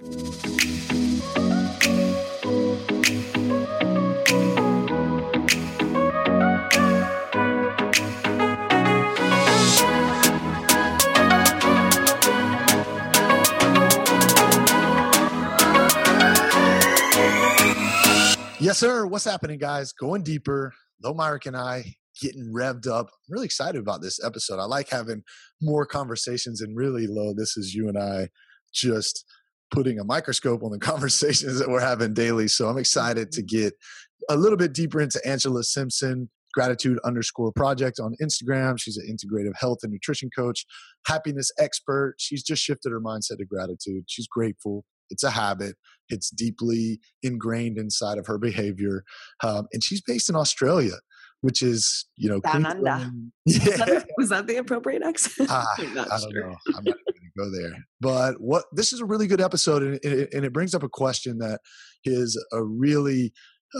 Yes, sir. What's happening, guys? Going deeper. Lo Myrick and I getting revved up. I'm really excited about this episode. I like having more conversations, and really, Lo, this is you and I just putting a microscope on the conversations that we're having daily. So I'm excited to get a little bit deeper into Angela Simpson, gratitude underscore project on Instagram. She's an integrative health and nutrition coach, happiness expert. She's just shifted her mindset to gratitude. She's grateful. It's a habit. It's deeply ingrained inside of her behavior. Um, and she's based in Australia, which is, you know, Down under. Yeah. Was that, was that the appropriate accent? Ah, I'm not I don't sure. know. Go there. But what this is a really good episode, and it, and it brings up a question that is a really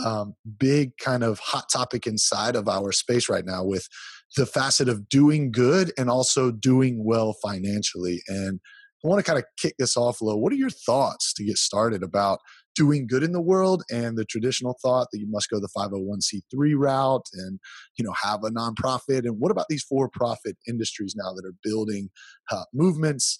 um, big kind of hot topic inside of our space right now with the facet of doing good and also doing well financially. And I want to kind of kick this off, Lo. What are your thoughts to get started about doing good in the world and the traditional thought that you must go the 501c3 route and you know have a nonprofit. And what about these for-profit industries now that are building uh, movements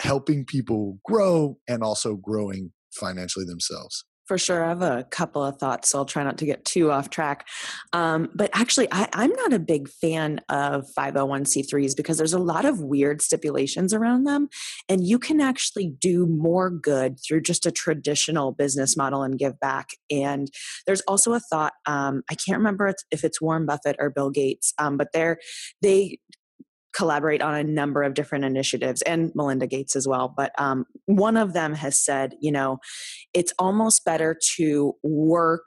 helping people grow and also growing financially themselves For sure. I have a couple of thoughts, so I'll try not to get too off track. Um, but actually, I, I'm not a big fan of 501c3s because there's a lot of weird stipulations around them. And you can actually do more good through just a traditional business model and give back. And there's also a thought, um, I can't remember if- it's Warren Buffett or Bill Gates, um, but they're, they collaborate on a number of different initiatives and Melinda Gates as well. But um, one of them has said, you know, it's almost better to work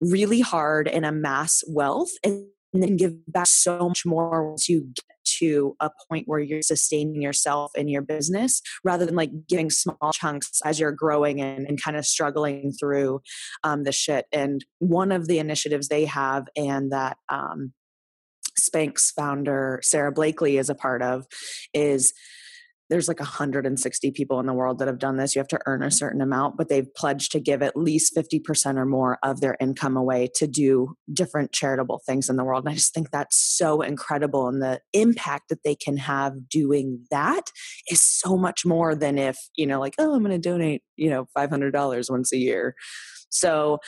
really hard and amass wealth and then give back so much more once you get to a point where you're sustaining yourself and your business rather than like giving small chunks as you're growing and, and kind of struggling through um, the shit. And one of the initiatives they have and that um, Spanx founder Sara Blakely is a part of is there's like 160 people in the world that have done this. You have to earn a certain amount, but they've pledged to give at least 50% or more of their income away to do different charitable things in the world. And I just think that's so incredible. And the impact that they can have doing that is so much more than if, you know, like, oh, I'm going to donate, you know, $500 once a year. So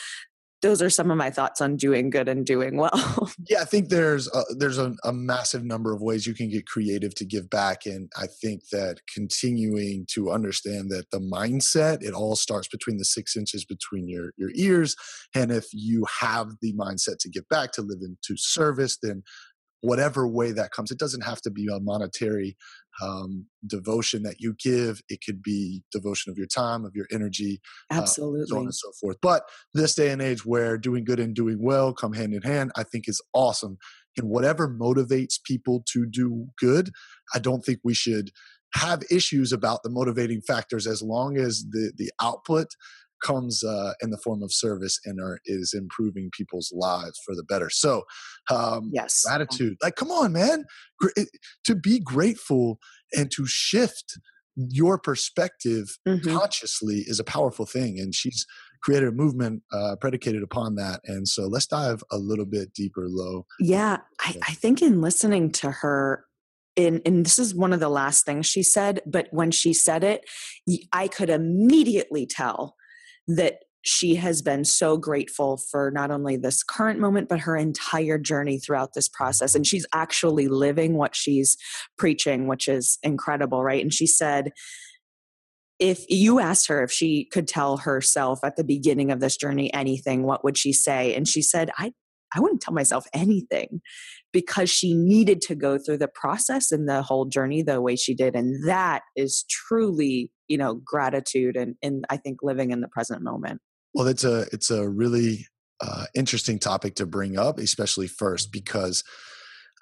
those are some of my thoughts on doing good and doing well. yeah i think there's a, there's a, a massive number of ways you can get creative to give back and i think that continuing to understand that the mindset it all starts between the six inches between your your ears and if you have the mindset to give back to live into service then whatever way that comes it doesn't have to be a monetary um, devotion that you give it could be devotion of your time of your energy Absolutely. uh, so on and so forth. But this day and age where doing good and doing well come hand in hand, I think is awesome. And whatever motivates people to do good, I don't think we should have issues about the motivating factors as long as the the output comes uh, in the form of service and are, is improving people's lives for the better. So, um, yes. gratitude, like, come on, man, Gr- to be grateful and to shift your perspective Mhm. consciously is a powerful thing and she's created a movement uh, predicated upon that and so let's dive a little bit deeper Lo Yeah, I, I think in listening to her, in and this is one of the last things she said, but when she said it, i could immediately tell that she has been so grateful for not only this current moment, but her entire journey throughout this process. And she's actually living what she's preaching, which is incredible, right? And she said, if you asked her if she could tell herself at the beginning of this journey anything, what would she say? And she said, I I wouldn't tell myself anything because she needed to go through the process and the whole journey the way she did. And that is truly, you know, gratitude and, and I think living in the present moment. well it's a it's a really uh, interesting topic to bring up especially first because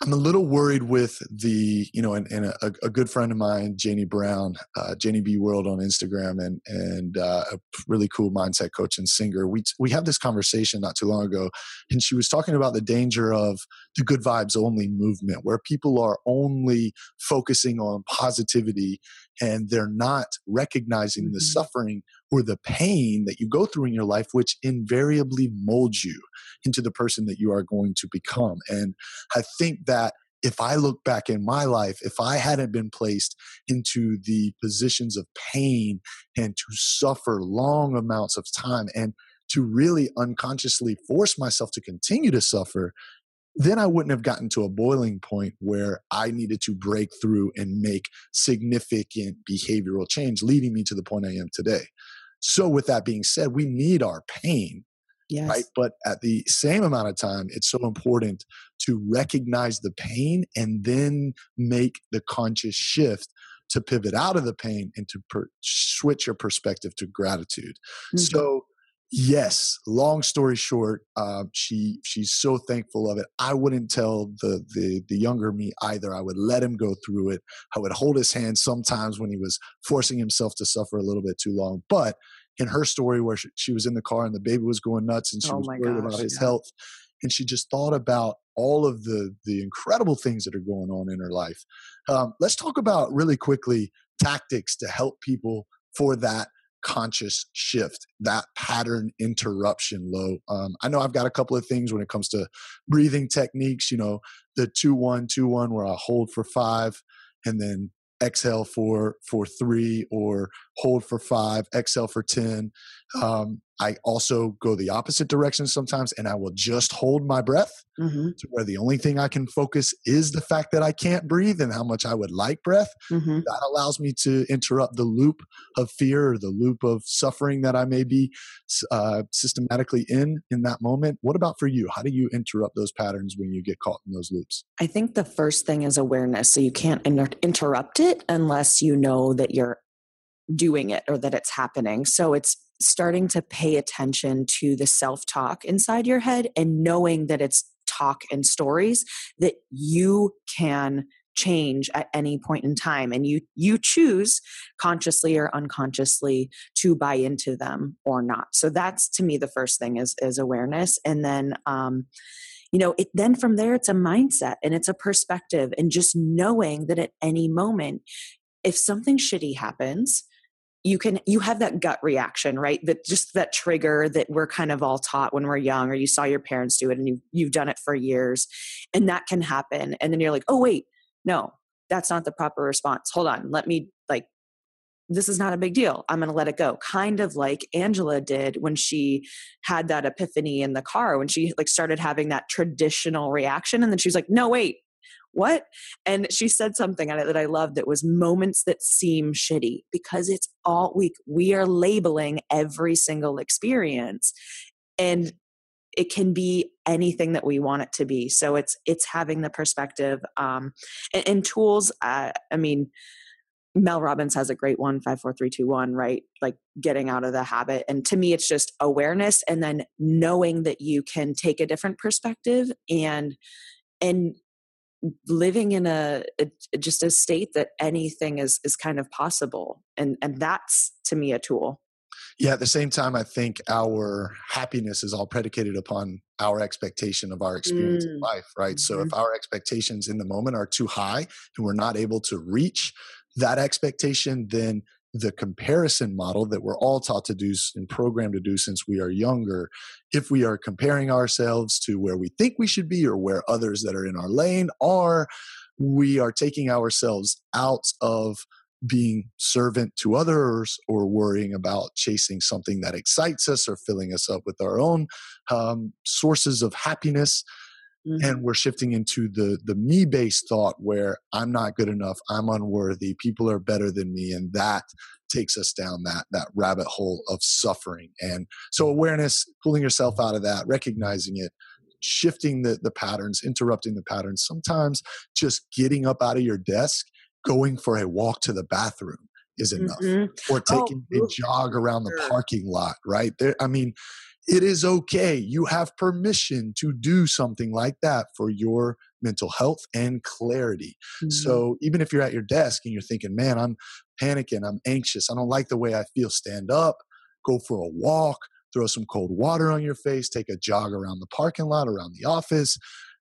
i'm a little worried with the you know and, and a, a good friend of mine janie brown uh, janie b world on instagram and and uh, a really cool mindset coach and singer. We we had this conversation not too long ago and she was talking about the danger of the good vibes only movement where people are only focusing on positivity and they're not recognizing Mhm. the suffering or the pain that you go through in your life, which invariably molds you into the person that you are going to become. And I think that if I look back in my life, if I hadn't been placed into the positions of pain and to suffer long amounts of time and to really unconsciously force myself to continue to suffer, then I wouldn't have gotten to a boiling point where I needed to break through and make significant behavioral change, leading me to the point I am today. So, with that being said, we need our pain Yes. right? But at the same amount of time, it's so important to recognize the pain and then make the conscious shift to pivot out of the pain and to per- switch your perspective to gratitude. Mhm. So, yes, long story short, uh, she she's so thankful of it. I wouldn't tell the the the younger me either. I would let him go through it. I would hold his hand sometimes when he was forcing himself to suffer a little bit too long, but in her story where she, she was in the car and the baby was going nuts and she Oh was worried gosh, about his yeah. health and she just thought about all of the the incredible things that are going on in her life um, let's talk about really quickly tactics to help people for that conscious shift that pattern interruption Lo um, i know i've got a couple of things when it comes to breathing techniques you know the two one two one where i hold for five and then exhale for for three or hold for five exhale for 10 um, i also go the opposite direction sometimes and i will just hold my breath Mhm. to where the only thing i can focus is the fact that i can't breathe and how much i would like breath Mhm. that allows me to interrupt the loop of fear or the loop of suffering that i may be uh, systematically in in that moment what about for you how do you interrupt those patterns when you get caught in those loops I think the first thing is awareness. So you can't inter- interrupt it unless you know that you're doing it or that it's happening. So it's starting to pay attention to the self talk inside your head and knowing that it's talk and stories that you can change at any point in time and you you choose consciously or unconsciously to buy into them or not. So that's to me the first thing is is awareness and then um you know it then from there it's a mindset and it's a perspective and just knowing that at any moment if something shitty happens you can you have that gut reaction right that just that trigger that we're kind of all taught when we're young or you saw your parents do it and you you've done it for years and that can happen and then you're like oh wait no that's not the proper response hold on let me like this is not a big deal. I'm going to let it go. Kind of like Angela did when she had that epiphany in the car, when she like started having that traditional reaction. And then she was like, no, wait, what? And she said something on it that I loved that was moments that seem shitty because it's all we, we are labeling every single experience. And it can be anything that we want it to be. So it's, it's having the perspective, um, and, and tools. Uh, I mean, Mel Robbins has a great one, five, four, three, two, one, right? Like getting out of the habit. And to me, it's just awareness and then knowing that you can take a different perspective and, and living in a, a just a state that anything is, is kind of possible. And, and that's to me a tool. Yeah, at the same time, I think our happiness is all predicated upon our expectation of our experience in Mm. life, right? So if our expectations in the moment are too high and we're not able to reach that expectation, then the comparison model that we're all taught to do and programmed to do since we are younger, if we are comparing ourselves to where we think we should be or where others that are in our lane are, we are taking ourselves out of being servant to others or worrying about chasing something that excites us or filling us up with our own um, sources of happiness Mhm. and we're shifting into the the me based thought where i'm not good enough i'm unworthy people are better than me and that takes us down that that rabbit hole of suffering and so awareness pulling yourself out of that recognizing it shifting the the patterns interrupting the patterns sometimes just getting up out of your desk going for a walk to the bathroom is enough Mhm. or Oh, taking a jog around the parking lot right there i mean it is okay you have permission to do something like that for your mental health and clarity Mhm. so even if you're at your desk and you're thinking man i'm panicking i'm anxious i don't like the way i feel stand up go for a walk throw some cold water on your face take a jog around the parking lot around the office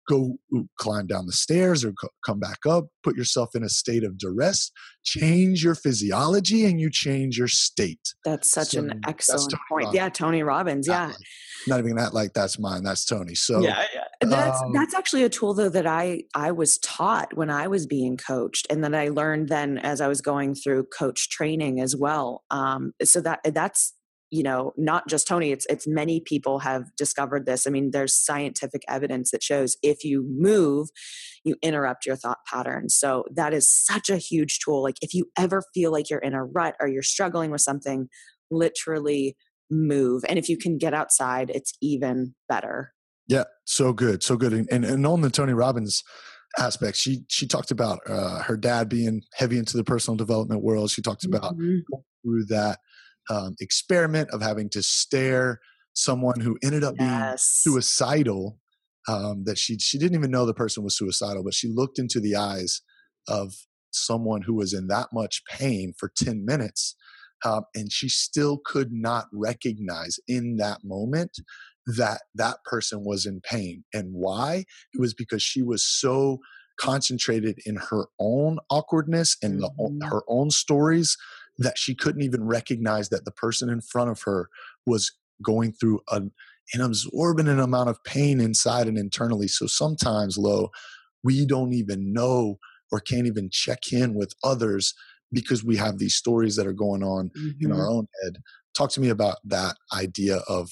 go climb down the stairs or come back up, put yourself in a state of duress, change your physiology and you change your state. That's such so an excellent point. Robbins. Yeah, Tony Robbins. Yeah. Not even that like that's mine, that's Tony. So Yeah, yeah. That's um, that's actually a tool though that I I was taught when I was being coached and then I learned then as I was going through coach training as well. Um so that that's you know not just tony it's it's many people have discovered this. I mean there's scientific evidence that shows if you move you interrupt your thought patterns. So that is such a huge tool. Like if you ever feel like you're in a rut or you're struggling with something literally move. And if you can get outside it's even better. Yeah so good so good. And and, and on the tony robbins aspect she she talked about uh, her dad being heavy into the personal development world. She talked about mm-hmm. through that um, experiment of having to stare someone who ended up being yes. suicidal um, that she she didn't even know the person was suicidal but she looked into the eyes of someone who was in that much pain for 10 minutes um, and she still could not recognize in that moment that that person was in pain and why it was because she was so concentrated in her own awkwardness and mm-hmm. the, her own stories that she couldn't even recognize that the person in front of her was going through an, an absorbent amount of pain inside and internally. So sometimes, Lo, we don't even know or can't even check in with others because we have these stories that are going on mm-hmm. in our mm-hmm. own head. Talk to me about that idea of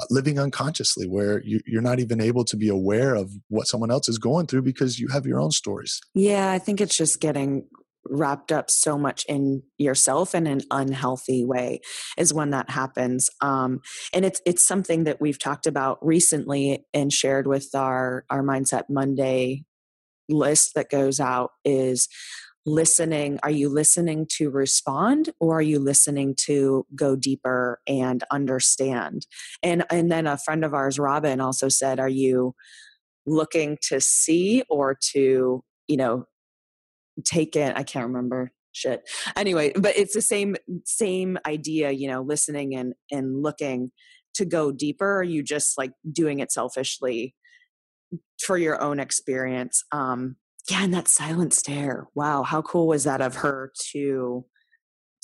uh, living unconsciously where you, are not even able to be aware of what someone else is going through because you have your own stories yeah i think it's just getting wrapped up so much in yourself in an unhealthy way is when that happens um, and it's it's something that we've talked about recently and shared with our our mindset monday list that goes out is listening are you listening to respond or are you listening to go deeper and understand? And and then a friend of ours robin also said are you looking to see or to you know take it i can't remember shit. Anyway but it's the same same idea you know listening and and looking to go deeper are you just like doing it selfishly for your own experience um yeah and that silent stare wow how cool was that of her to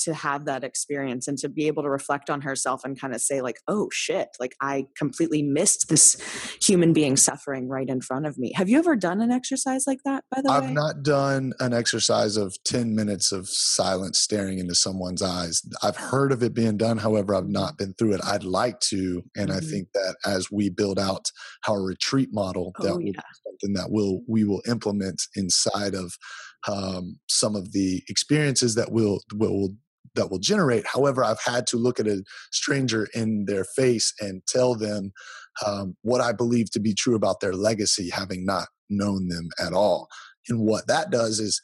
to have that experience and to be able to reflect on herself and kind of say like oh shit like i completely missed this human being suffering right in front of me have you ever done an exercise like that by the I've way i've not done an exercise of 10 minutes of silence staring into someone's eyes i've heard of it being done however i've not been through it i'd like to and mm-hmm. i think that as we build out our retreat model that oh, will yeah. something that will we will implement inside of um, some of the experiences that we'll, we'll that will generate. However, I've had to look at a stranger in their face and tell them um, what I believe to be true about their legacy, having not known them at all. And what that does is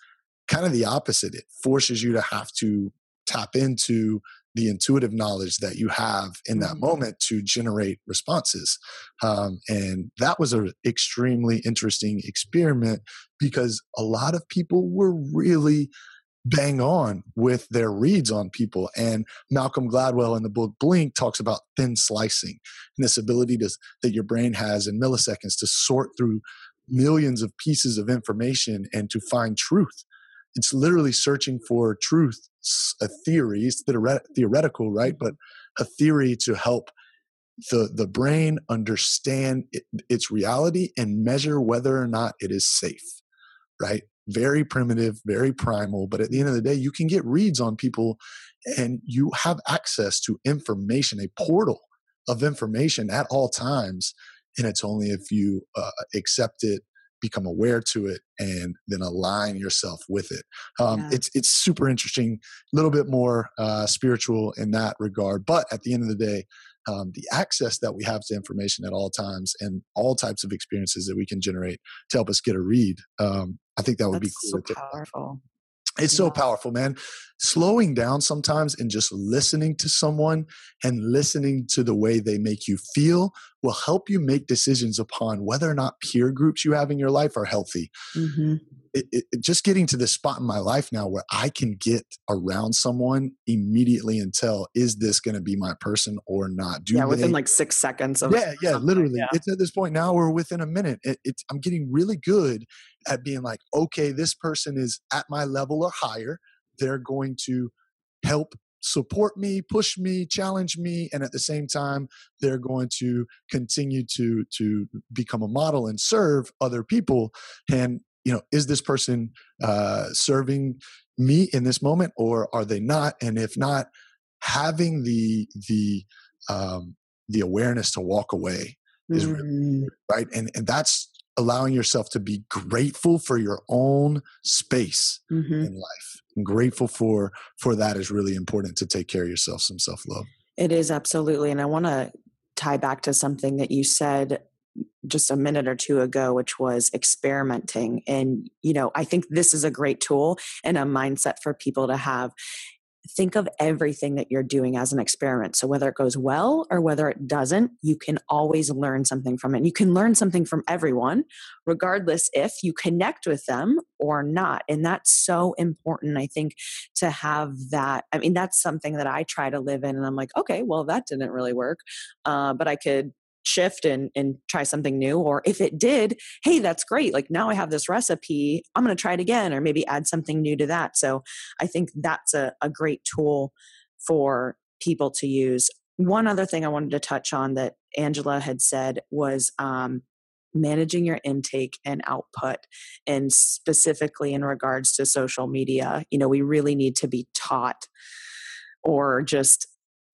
kind of the opposite. It forces you to have to tap into the intuitive knowledge that you have in that mm-hmm. moment to generate responses. Um, and that was an extremely interesting experiment because a lot of people were really bang on with their reads on people. And Malcolm Gladwell in the book Blink talks about thin slicing and this ability to, that your brain has in milliseconds to sort through millions of pieces of information and to find truth. It's literally searching for truth, a theory, it's theoretical, right? But a theory to help the, the brain understand it, its reality and measure whether or not it is safe, right? Very primitive, very primal, but at the end of the day, you can get reads on people and you have access to information, a portal of information at all times. And it's only if you uh, accept it, become aware to it, and then align yourself with it. Um, yeah. It's it's super interesting, a little bit more uh, spiritual in that regard. But at the end of the day, um, the access that we have to information at all times and all types of experiences that we can generate to help us get a read. Um, I think that would That's be cool. So powerful. It's yeah. so powerful, man. Slowing down sometimes and just listening to someone and listening to the way they make you feel will help you make decisions upon whether or not peer groups you have in your life are healthy. Mm-hmm. It, it, just getting to this spot in my life now where I can get around someone immediately and tell, is this going to be my person or not? Do yeah, within like six seconds of yeah, yeah, literally. Yeah. It's at this point now we're within a minute. It, it's I'm getting really good at being like, okay, this person is at my level or higher. They're going to help support me, push me, challenge me, and at the same time, they're going to continue to to become a model and serve other people. And you know, is this person uh, serving me in this moment, or are they not? And if not, having the the um, the awareness to walk away is really, mm. right, and and that's allowing yourself to be grateful for your own space mm-hmm. in life. And grateful for for that is really important to take care of yourself some self-love. It is absolutely and i want to tie back to something that you said just a minute or two ago which was experimenting. And you know i think this is a great tool and a mindset for people to have think of everything that you're doing as an experiment. So whether it goes well or whether it doesn't, you can always learn something from it. You can learn something from everyone, regardless if you connect with them or not. And that's so important, I think, to have that. I mean, that's something that I try to live in. And I'm like, okay, well, that didn't really work. Uh, but I could shift and and try something new or if it did hey that's great like now i have this recipe i'm going to try it again or maybe add something new to that. So i think that's a, a great tool for people to use. One other thing i wanted to touch on that angela had said was um, managing your intake and output and specifically in regards to social media. You know we really need to be taught or just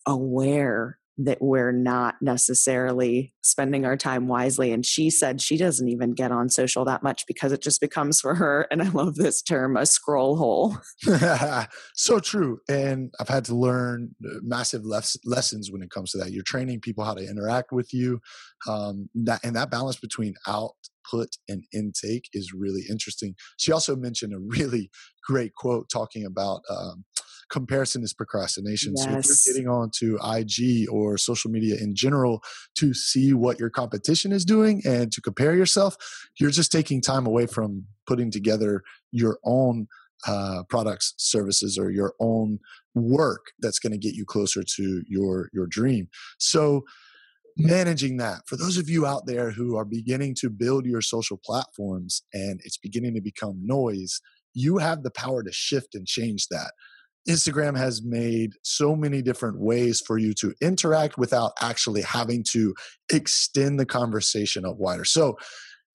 aware that we're not necessarily spending our time wisely. And she said she doesn't even get on social that much because it just becomes for her, and I love this term, a scroll hole. so true. And I've had to learn uh, massive les- lessons when it comes to that. You're training people how to interact with you. Um, that, and that balance between output and intake is really interesting. She also mentioned a really great quote talking about um, comparison is procrastination. Yes. So if you're getting onto IG or social media in general to see what your competition is doing and to compare yourself, you're just taking time away from putting together your own uh, products, services, or your own work that's going to get you closer to your your dream. So managing that for those of you out there who are beginning to build your social platforms and it's beginning to become noise you have the power to shift and change that Instagram has made so many different ways for you to interact without actually having to extend the conversation up wider. So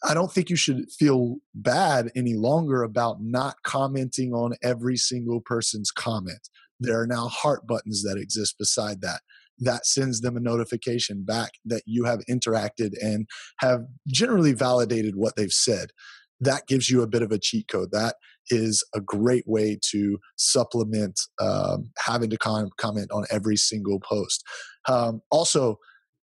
I don't think you should feel bad any longer about not commenting on every single person's comment. There are now heart buttons that exist beside that. That sends them a notification back that you have interacted and have generally validated what they've said that gives you a bit of a cheat code. That is a great way to supplement um, having to com- comment on every single post. Um, also,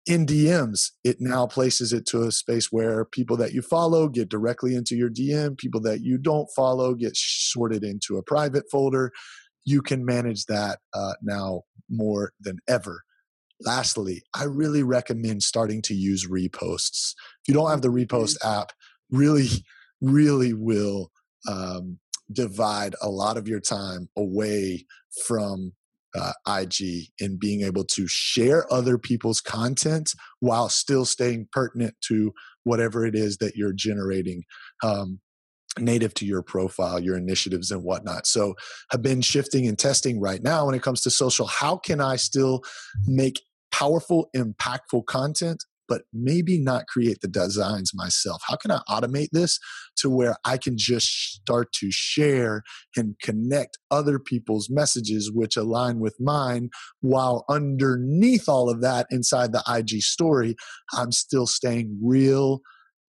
in DMs, it now places it to a space where people that you follow get directly into your DM, people that you don't follow get sorted into a private folder. You can manage that uh, now more than ever. Lastly, I really recommend starting to use reposts. If you don't have the repost app, really really will um, divide a lot of your time away from uh, IG and being able to share other people's content while still staying pertinent to whatever it is that you're generating. Um, native to your profile, your initiatives, and whatnot. So, I've been shifting and testing right now when it comes to social. How can I still make powerful, impactful content but maybe not create the designs myself? How can I automate this to where I can just start to share and connect other people's messages which align with mine while underneath all of that inside the IG story, I'm still staying real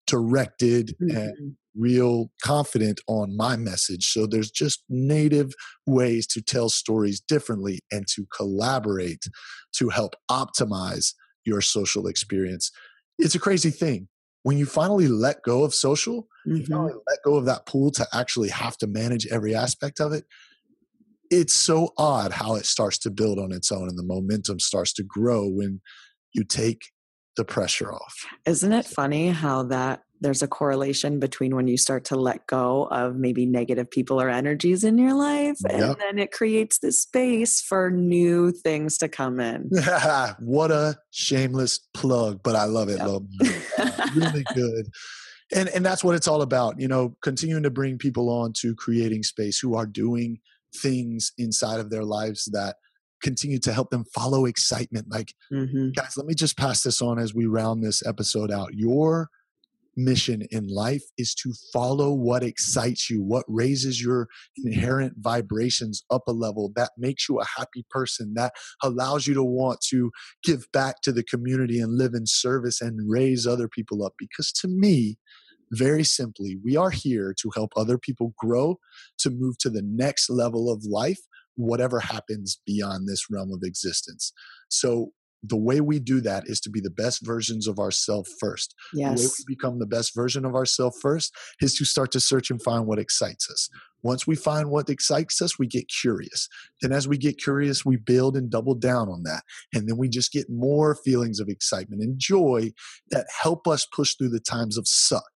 directed mm-hmm. and real confident on my message. So there's just native ways to tell stories differently and to collaborate to help optimize your social experience. It's a crazy thing. When you finally let go of social, mm-hmm. you finally let go of that pool to actually have to manage every aspect of it. It's so odd how it starts to build on its own and the momentum starts to grow when you take the pressure off. Isn't it funny how that there's a correlation between when you start to let go of maybe negative people or energies in your life and Yep. then it creates the space for new things to come in. what a shameless plug, but I love it, Yep. Lo. Uh, really good. And and that's what it's all about, you know, continuing to bring people on to creating space who are doing things inside of their lives that continue to help them follow excitement. Like hmm guys, let me just pass this on as we round this episode out. Your mission in life is to follow what excites you, what raises your inherent vibrations up a level, that makes you a happy person, that allows you to want to give back to the community and live in service and raise other people up. Because to me, very simply, we are here to help other people grow, to move to the next level of life, whatever happens beyond this realm of existence. So, the way we do that is to be the best versions of ourselves first. The way we become the best version of ourselves first is to start to search and find what excites us. Once we find what excites us, we get curious. Then, as we get curious, we build and double down on that. And then we just get more feelings of excitement and joy that help us push through the times of suck.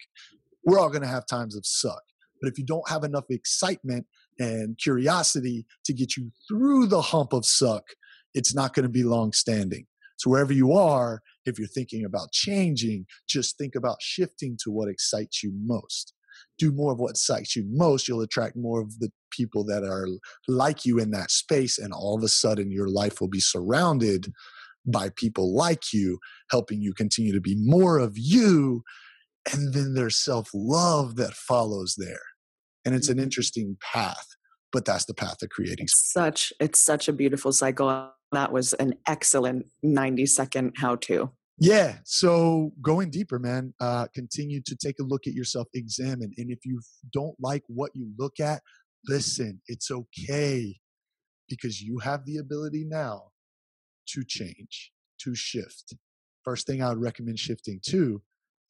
We're all going to have times of suck. But if you don't have enough excitement and curiosity to get you through the hump of suck, it's not going to be long standing. So, wherever you are, if you're thinking about changing, just think about shifting to what excites you most. Do more of what excites you most, you'll attract more of the people that are like you in that space, and all of a sudden, your life will be surrounded by people like you, helping you continue to be more of you. And then there's self love that follows there. And it's an Mhm. interesting path, but that's the path of creating. It's such it's such a beautiful cycle. That was an excellent 90 second how to. Yeah. So going deeper, man, uh, continue to take a look at yourself, examine. And if you don't like what you look at, listen, it's okay because you have the ability now to change, to shift. First thing I would recommend shifting to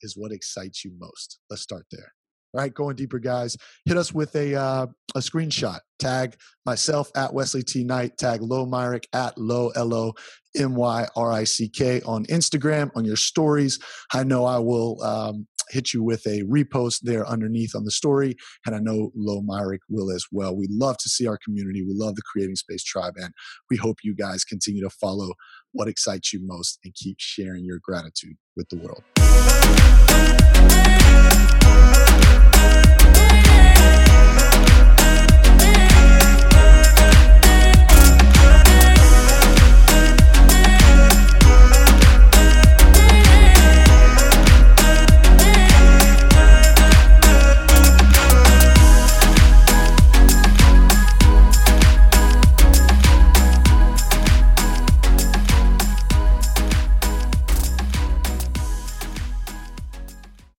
is what excites you most. Let's start there. All right, going deeper, guys. Hit us with a uh, a screenshot. Tag myself at Wesley T Knight. Tag Lo Myrick at Lo L O M Y R I C K on Instagram on your stories. I know I will um, hit you with a repost there underneath on the story, and I know Lo Myrick will as well. We love to see our community. We love the Creating Space Tribe, and we hope you guys continue to follow what excites you most and keep sharing your gratitude with the world.